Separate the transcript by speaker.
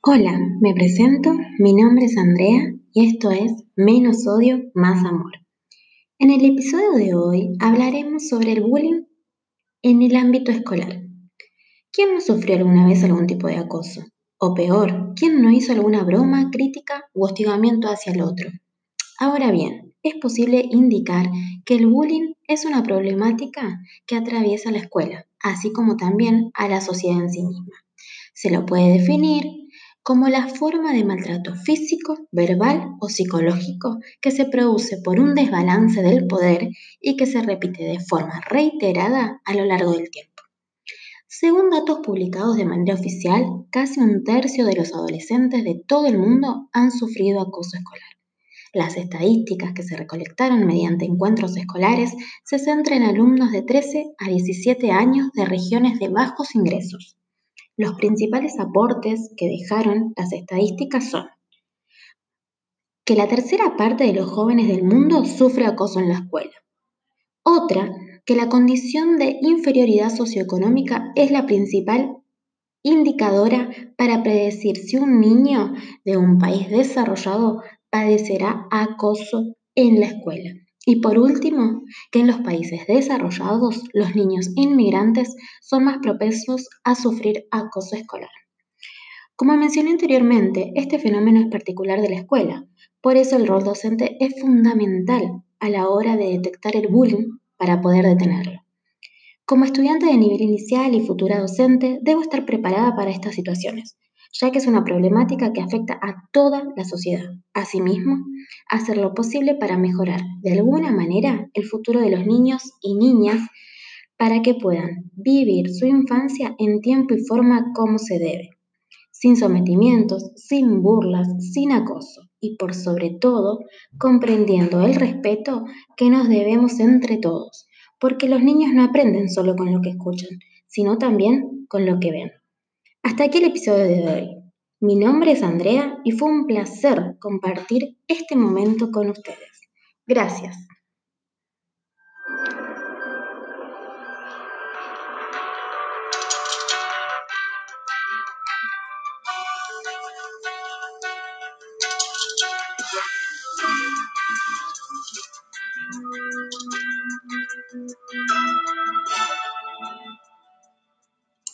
Speaker 1: Hola, me presento, mi nombre es Andrea y esto es Menos odio, más amor. En el episodio de hoy hablaremos sobre el bullying en el ámbito escolar. ¿Quién no sufrió alguna vez algún tipo de acoso? O peor, ¿quién no hizo alguna broma, crítica u hostigamiento hacia el otro? Ahora bien, es posible indicar que el bullying es una problemática que atraviesa la escuela, así como también a la sociedad en sí misma. Se lo puede definir como la forma de maltrato físico, verbal o psicológico que se produce por un desbalance del poder y que se repite de forma reiterada a lo largo del tiempo. Según datos publicados de manera oficial, casi un tercio de los adolescentes de todo el mundo han sufrido acoso escolar. Las estadísticas que se recolectaron mediante encuentros escolares se centran en alumnos de 13 a 17 años de regiones de bajos ingresos. Los principales aportes que dejaron las estadísticas son que la tercera parte de los jóvenes del mundo sufre acoso en la escuela. Otra, que la condición de inferioridad socioeconómica es la principal indicadora para predecir si un niño de un país desarrollado padecerá acoso en la escuela. Y por último, que en los países desarrollados los niños inmigrantes son más propensos a sufrir acoso escolar. Como mencioné anteriormente, este fenómeno es particular de la escuela, por eso el rol docente es fundamental a la hora de detectar el bullying para poder detenerlo. Como estudiante de nivel inicial y futura docente, debo estar preparada para estas situaciones, ya que es una problemática que afecta a toda la sociedad. Asimismo, hacer lo posible para mejorar de alguna manera el futuro de los niños y niñas para que puedan vivir su infancia en tiempo y forma como se debe, sin sometimientos, sin burlas, sin acoso y por sobre todo comprendiendo el respeto que nos debemos entre todos, porque los niños no aprenden solo con lo que escuchan, sino también con lo que ven. Hasta aquí el episodio de hoy. Mi nombre es Andrea y fue un placer compartir este momento con ustedes. Gracias.